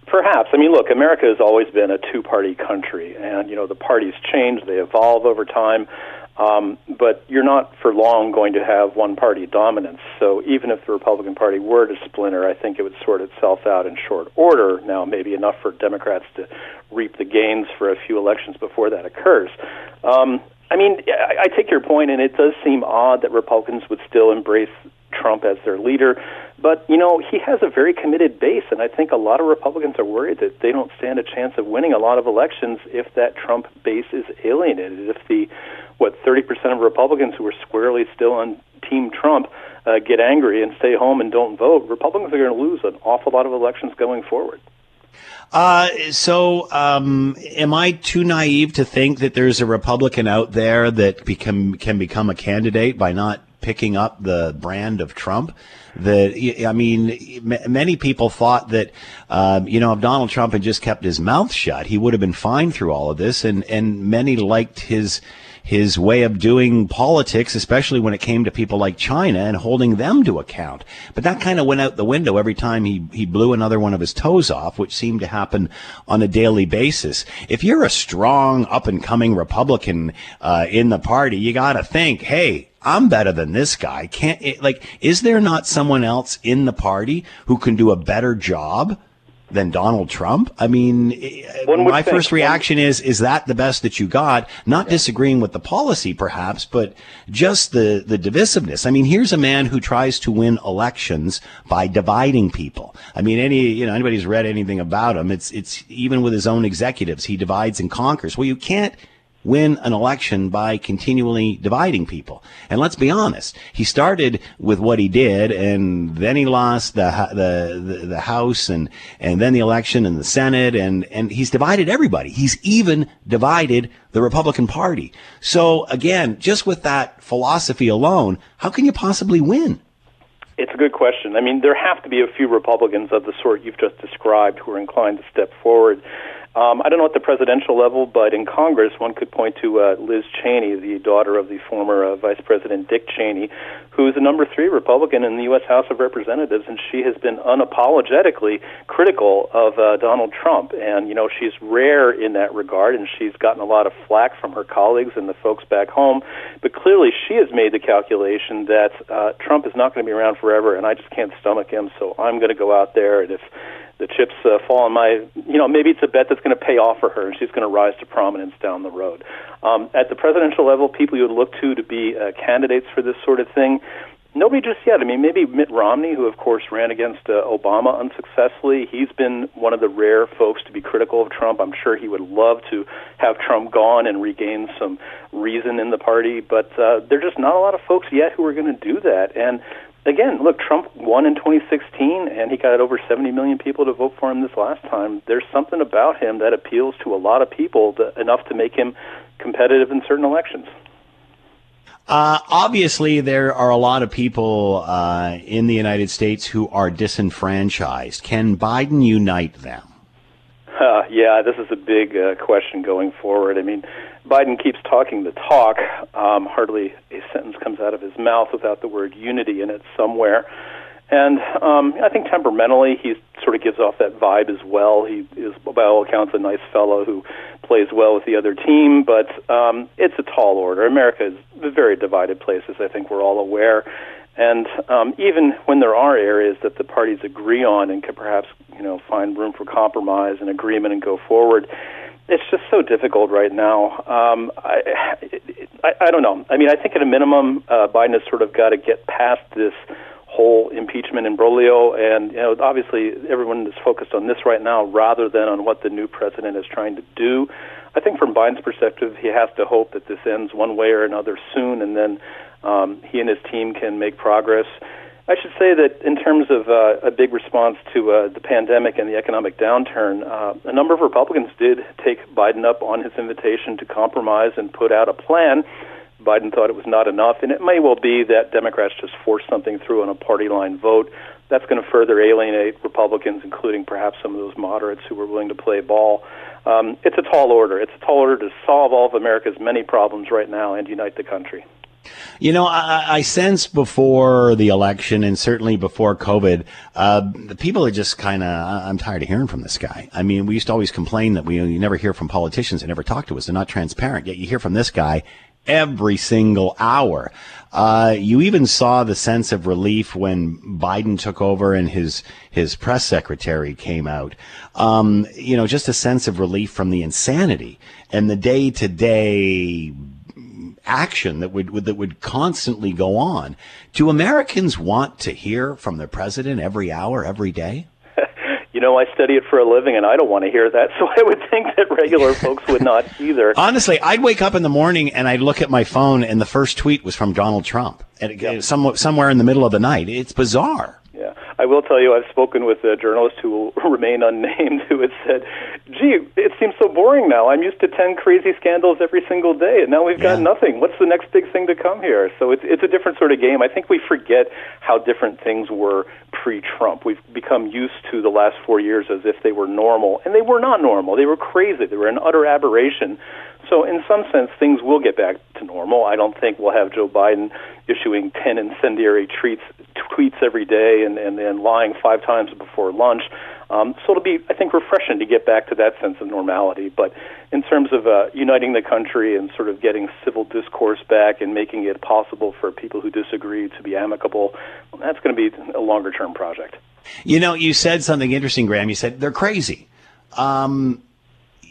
Perhaps. I mean, look, America has always been a two-party country, and you know the parties change, they evolve over time. Um, but you're not for long going to have one party dominance. So even if the Republican Party were to splinter, I think it would sort itself out in short order. Now, maybe enough for Democrats to reap the gains for a few elections before that occurs. Um, I mean, I, I take your point, and it does seem odd that Republicans would still embrace Trump as their leader. But, you know, he has a very committed base, and I think a lot of Republicans are worried that they don't stand a chance of winning a lot of elections if that Trump base is alienated. If the, what, 30% of Republicans who are squarely still on Team Trump uh, get angry and stay home and don't vote, Republicans are going to lose an awful lot of elections going forward. Uh, so, um, am I too naive to think that there's a Republican out there that become can become a candidate by not picking up the brand of Trump? That I mean, m- many people thought that um, you know if Donald Trump had just kept his mouth shut, he would have been fine through all of this, and and many liked his his way of doing politics, especially when it came to people like China and holding them to account. But that kind of went out the window every time he, he blew another one of his toes off, which seemed to happen on a daily basis. If you're a strong, up and coming Republican uh, in the party, you got to think, hey, I'm better than this guy. Can't it, like, is there not someone else in the party who can do a better job? Than Donald Trump? I mean, my think. first reaction is, is that the best that you got? Not disagreeing with the policy, perhaps, but just the, the divisiveness. I mean, here's a man who tries to win elections by dividing people. I mean, any, you know, anybody who's read anything about him, it's, it's even with his own executives, he divides and conquers. Well, you can't win an election by continually dividing people. And let's be honest, he started with what he did, and then he lost the the the, the House, and and then the election and the Senate, and and he's divided everybody. He's even divided the Republican Party. So again, just with that philosophy alone, how can you possibly win? It's a good question. I mean, there have to be a few Republicans of the sort you've just described who are inclined to step forward. Um, I don't know at the presidential level, but in Congress, one could point to uh, Liz Cheney, the daughter of the former uh, Vice President Dick Cheney, who's the number three Republican in the U.S. House of Representatives, and she has been unapologetically critical of uh, Donald Trump. And, you know, she's rare in that regard, and she's gotten a lot of flack from her colleagues and the folks back home. But clearly, she has made the calculation that uh, Trump is not going to be around forever, and I just can't stomach him, so I'm going to go out there, and if the chips uh, fall on my, you know, maybe it's a bet that's going to pay off for her, and she's going to rise to prominence down the road. Um, at the presidential level, people you would look to to be uh, candidates for this sort of thing. Nobody just yet. I mean, maybe Mitt Romney, who of course ran against uh, Obama unsuccessfully. He's been one of the rare folks to be critical of Trump. I'm sure he would love to have Trump gone and regain some reason in the party, but uh, there're just not a lot of folks yet who are going to do that. And again, look, Trump won in 2016, and he got over 70 million people to vote for him this last time. There's something about him that appeals to a lot of people enough to make him competitive in certain elections. Uh, obviously, there are a lot of people uh, in the United States who are disenfranchised. Can Biden unite them? Uh, yeah, this is a big uh, question going forward. I mean, Biden keeps talking the talk. Um, hardly a sentence comes out of his mouth without the word unity in it somewhere. And um, I think temperamentally, he sort of gives off that vibe as well. He is, by all accounts, a nice fellow who plays well with the other team, but um, it's a tall order. America is a very divided place, as I think we're all aware. And um, even when there are areas that the parties agree on and can perhaps, you know, find room for compromise and agreement and go forward, it's just so difficult right now. Um, I, I, I don't know. I mean, I think at a minimum, uh, Biden has sort of got to get past this whole impeachment imbroglio, and you know, obviously, everyone is focused on this right now rather than on what the new president is trying to do. I think from Biden's perspective, he has to hope that this ends one way or another soon, and then um, he and his team can make progress. I should say that in terms of uh, a big response to uh, the pandemic and the economic downturn, uh, a number of Republicans did take Biden up on his invitation to compromise and put out a plan. Biden thought it was not enough, and it may well be that Democrats just forced something through on a party line vote. That's going to further alienate Republicans, including perhaps some of those moderates who were willing to play ball. Um, it's a tall order. It's a tall order to solve all of America's many problems right now and unite the country. You know, I, I sense before the election and certainly before COVID, uh, the people are just kind of, I'm tired of hearing from this guy. I mean, we used to always complain that we you never hear from politicians. They never talk to us. They're not transparent. Yet you hear from this guy every single hour. Uh, you even saw the sense of relief when Biden took over and his his press secretary came out. Um, you know, just a sense of relief from the insanity and the day to day action that would, would, that would constantly go on. Do Americans want to hear from the president every hour, every day? you know, I study it for a living, and I don't want to hear that. So I would think that regular folks would not either. Honestly, I'd wake up in the morning and I'd look at my phone, and the first tweet was from Donald Trump, and yep. some, somewhere in the middle of the night. It's bizarre. Yeah, I will tell you, I've spoken with a journalist who will remain unnamed who has said, "Gee, it seems so boring now. I'm used to ten crazy scandals every single day, and now we've got nothing. What's the next big thing to come here?" So it's it's a different sort of game. I think we forget how different things were pre-Trump. We've become used to the last four years as if they were normal, and they were not normal. They were crazy. They were an utter aberration. So, in some sense, things will get back to normal. I don't think we'll have Joe Biden issuing 10 incendiary tweets, tweets every day and, and, and lying five times before lunch. Um, so, it'll be, I think, refreshing to get back to that sense of normality. But in terms of uh, uniting the country and sort of getting civil discourse back and making it possible for people who disagree to be amicable, that's going to be a longer term project. You know, you said something interesting, Graham. You said they're crazy. Um,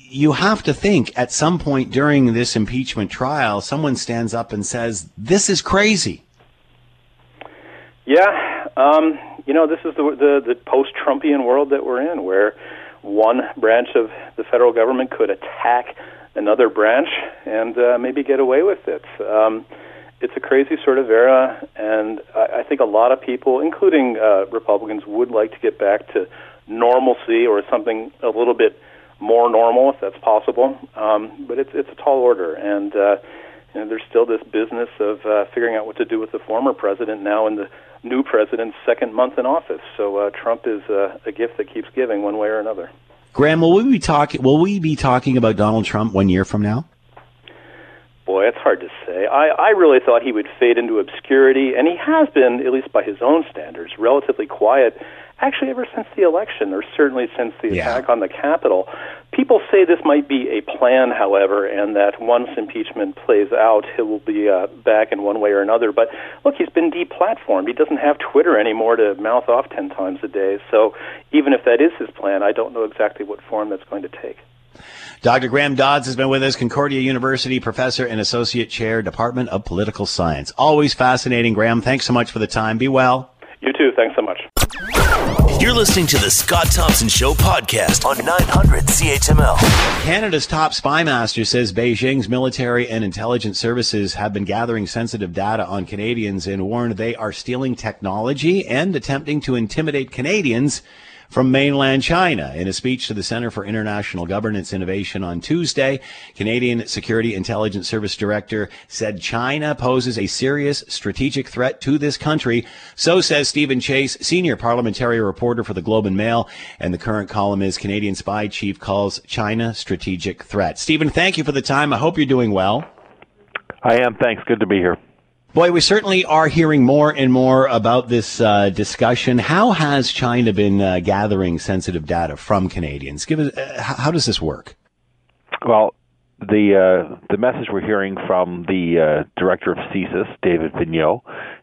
you have to think at some point during this impeachment trial, someone stands up and says, "This is crazy." Yeah, um, you know, this is the the, the post-Trumpian world that we're in, where one branch of the federal government could attack another branch and uh, maybe get away with it. Um, it's a crazy sort of era, and I, I think a lot of people, including uh, Republicans, would like to get back to normalcy or something a little bit more normal, if that's possible. Um, but it's it's a tall order, and uh, you know, there's still this business of uh, figuring out what to do with the former president now in the new president's second month in office. So uh, Trump is uh, a gift that keeps giving, one way or another. Graham, will we be talking? Will we be talking about Donald Trump one year from now? Boy, it's hard to say. I, I really thought he would fade into obscurity, and he has been, at least by his own standards, relatively quiet actually ever since the election, or certainly since the yeah. attack on the Capitol. People say this might be a plan, however, and that once impeachment plays out, he will be uh, back in one way or another. But look, he's been deplatformed. He doesn't have Twitter anymore to mouth off 10 times a day. So even if that is his plan, I don't know exactly what form that's going to take. Dr. Graham Dodds has been with us, Concordia University professor and associate chair, Department of Political Science. Always fascinating, Graham. Thanks so much for the time. Be well. You too. Thanks so much. You're listening to the Scott Thompson Show podcast on 900 CHML. Canada's top spy master says Beijing's military and intelligence services have been gathering sensitive data on Canadians and warned they are stealing technology and attempting to intimidate Canadians from mainland China. In a speech to the Center for International Governance Innovation on Tuesday, Canadian Security Intelligence Service Director said China poses a serious strategic threat to this country. So says Steven Chase, senior parliamentary reporter for the Globe and Mail. And the current column is Canadian spy chief calls China strategic threat. Steven, thank you for the time. I hope you're doing well. I am. Thanks. Good to be here. Boy, we certainly are hearing more and more about this uh, discussion. How has China been uh, gathering sensitive data from Canadians? Give us, uh, how does this work? Well, the uh, the message we're hearing from the uh, director of CSIS, David Vigneault,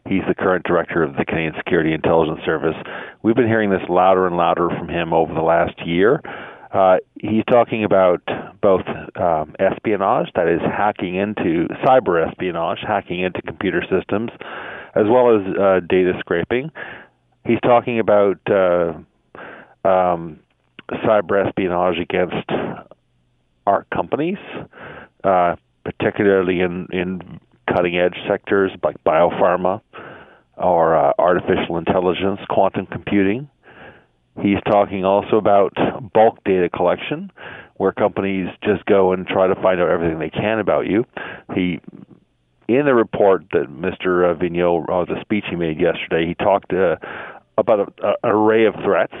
he's the current director of the Canadian Security Intelligence Service. We've been hearing this louder and louder from him over the last year. Uh, he's talking about both um, espionage, that is, hacking into cyber espionage, hacking into computer systems, as well as uh, data scraping. He's talking about uh, um, cyber espionage against our companies, uh, particularly in, in cutting edge sectors like biopharma or uh, artificial intelligence, quantum computing. He's talking also about bulk data collection, where companies just go and try to find out everything they can about you. He, in the report that Mr. Vigneault, uh, the speech he made yesterday, he talked uh, about an array of threats,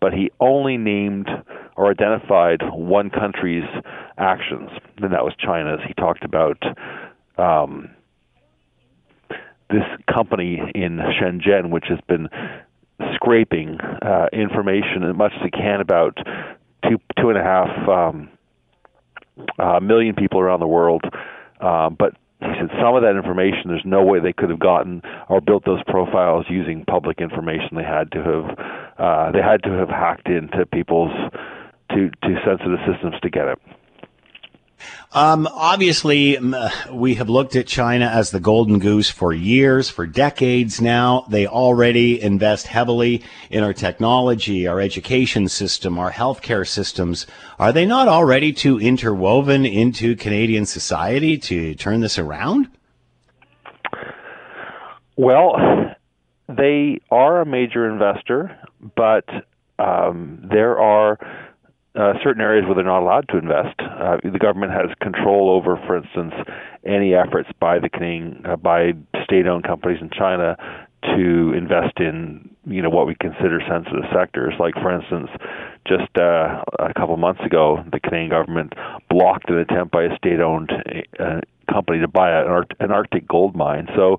but he only named or identified one country's actions, and that was China's. He talked about um, this company in Shenzhen, which has been scraping uh, information as much as it can about two two and a half um, uh, million people around the world. Uh, but he said some of that information there's no way they could have gotten or built those profiles using public information. They had to have uh, they had to have hacked into people's to to sensitive systems to get it. Um, obviously, we have looked at China as the golden goose for years, for decades now. They already invest heavily in our technology, our education system, our healthcare systems. Are they not already too interwoven into Canadian society to turn this around? Well, they are a major investor, but um, there are uh, certain areas where they're not allowed to invest. Uh, the government has control over, for instance, any efforts by the Canadian, uh, by state-owned companies in China to invest in, you know, what we consider sensitive sectors. Like, for instance, just uh, a couple months ago, the Canadian government blocked an attempt by a state-owned uh, company to buy an, an Arctic gold mine. So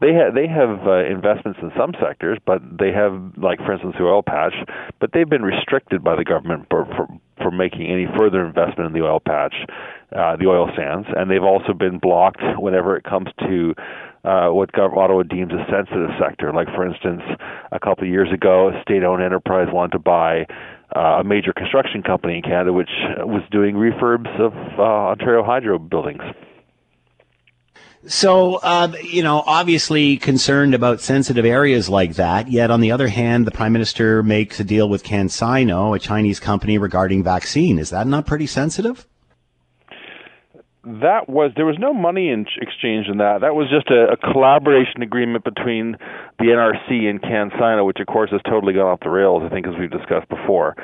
they have they have uh, investments in some sectors, but they have like for instance the oil patch, but they've been restricted by the government for for, for making any further investment in the oil patch, uh, the oil sands, and they've also been blocked whenever it comes to uh, what Ottawa deems a sensitive sector. Like for instance, a couple of years ago, a state-owned enterprise wanted to buy uh, a major construction company in Canada, which was doing refurbs of uh, Ontario Hydro buildings. So, uh, you know, obviously concerned about sensitive areas like that. Yet, on the other hand, the prime minister makes a deal with CanSino, a Chinese company, regarding vaccine. Is that not pretty sensitive? That was there was no money in exchange in that. That was just a, a collaboration agreement between the NRC and CanSino, which of course has totally gone off the rails. I think, as we've discussed before.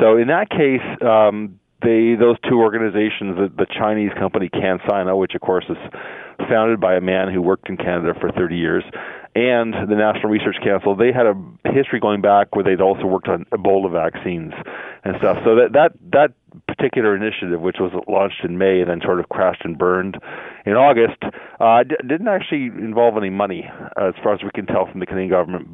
So in that case, um, they those two organizations, the, the Chinese company CanSino, which of course is founded by a man who worked in Canada for 30 years, and the National Research Council, they had a history going back where they'd also worked on Ebola vaccines and stuff. So that that that particular initiative, which was launched in May and then sort of crashed and burned in August, uh, d- didn't actually involve any money, uh, as far as we can tell from the Canadian government.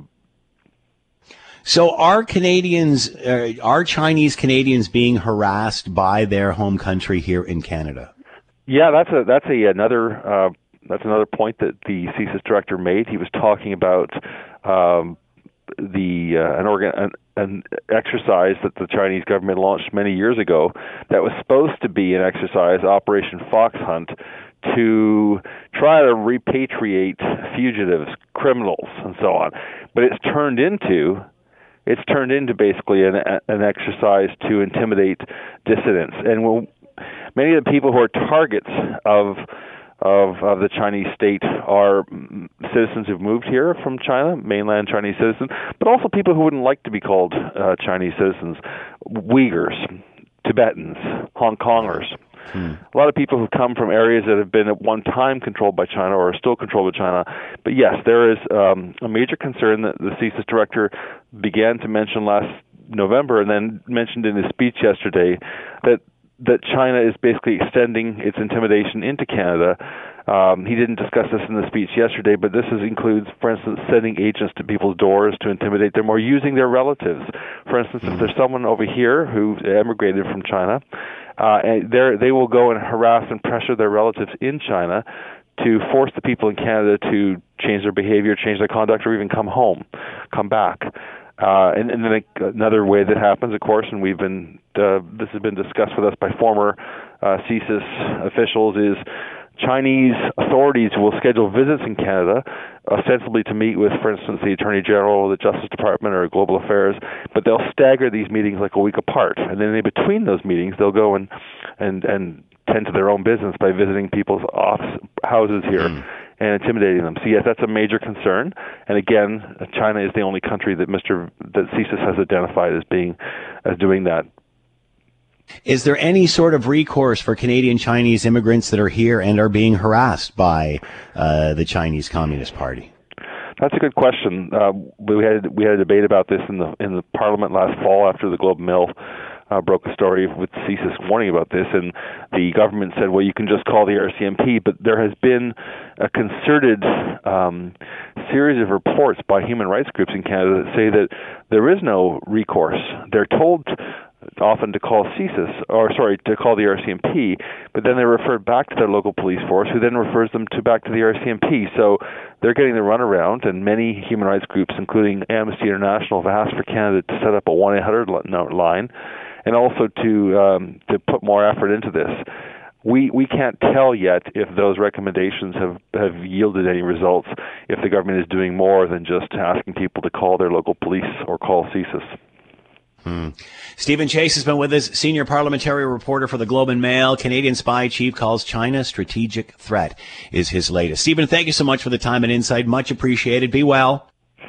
So are Canadians, uh, are Chinese Canadians being harassed by their home country here in Canada? Yeah, that's a that's a another uh, that's another point that the CSIS director made. He was talking about um, the uh, an organ an, an exercise that the Chinese government launched many years ago that was supposed to be an exercise, Operation Fox Hunt, to try to repatriate fugitives, criminals, and so on. But it's turned into it's turned into basically an, an exercise to intimidate dissidents. And when, many of the people who are targets of of, of the Chinese state are citizens who've moved here from China, mainland Chinese citizens, but also people who wouldn't like to be called uh, Chinese citizens, Uyghurs, Tibetans, Hong Kongers. Hmm. A lot of people who come from areas that have been at one time controlled by China or are still controlled by China. But yes, there is um, a major concern that the CSIS director began to mention last November and then mentioned in his speech yesterday that that China is basically extending its intimidation into Canada. Um, he didn't discuss this in the speech yesterday, but this is, includes, for instance, sending agents to people's doors to intimidate them or using their relatives. For instance, if there's someone over here who emigrated from China, uh, they will go and harass and pressure their relatives in China to force the people in Canada to change their behavior, change their conduct, or even come home, come back. Uh, and, and then another way that happens, of course, and we've been uh, this has been discussed with us by former uh, CSIS officials, is Chinese authorities will schedule visits in Canada, ostensibly to meet with, for instance, the Attorney General, the Justice Department, or Global Affairs, but they'll stagger these meetings like a week apart, and then in between those meetings, they'll go and and and tend to their own business by visiting people's office houses here. Mm and intimidating them. So yes, that's a major concern. And again, China is the only country that Mr. that CSIS has identified as being as doing that. Is there any sort of recourse for Canadian Chinese immigrants that are here and are being harassed by uh, the Chinese Communist Party? That's a good question. Uh, we had we had a debate about this in the in the Parliament last fall after the Globe Mail uh, broke a story with CSIS warning about this, and the government said, well, you can just call the RCMP. But there has been a concerted um, series of reports by human rights groups in Canada that say that there is no recourse. They're told often to call CSIS, or sorry, to call the RCMP, but then they're referred back to their local police force, who then refers them to back to the RCMP. So they're getting the runaround, and many human rights groups, including Amnesty International, have asked for Canada to set up a 1-800 line and also to um, to put more effort into this. We we can't tell yet if those recommendations have have yielded any results. If the government is doing more than just asking people to call their local police or call CSIS. Hmm. Steven Chase has been with us, senior parliamentary reporter for the Globe and Mail. Canadian spy chief calls China strategic threat is his latest. Steven, thank you so much for the time and insight. Much appreciated. Be well.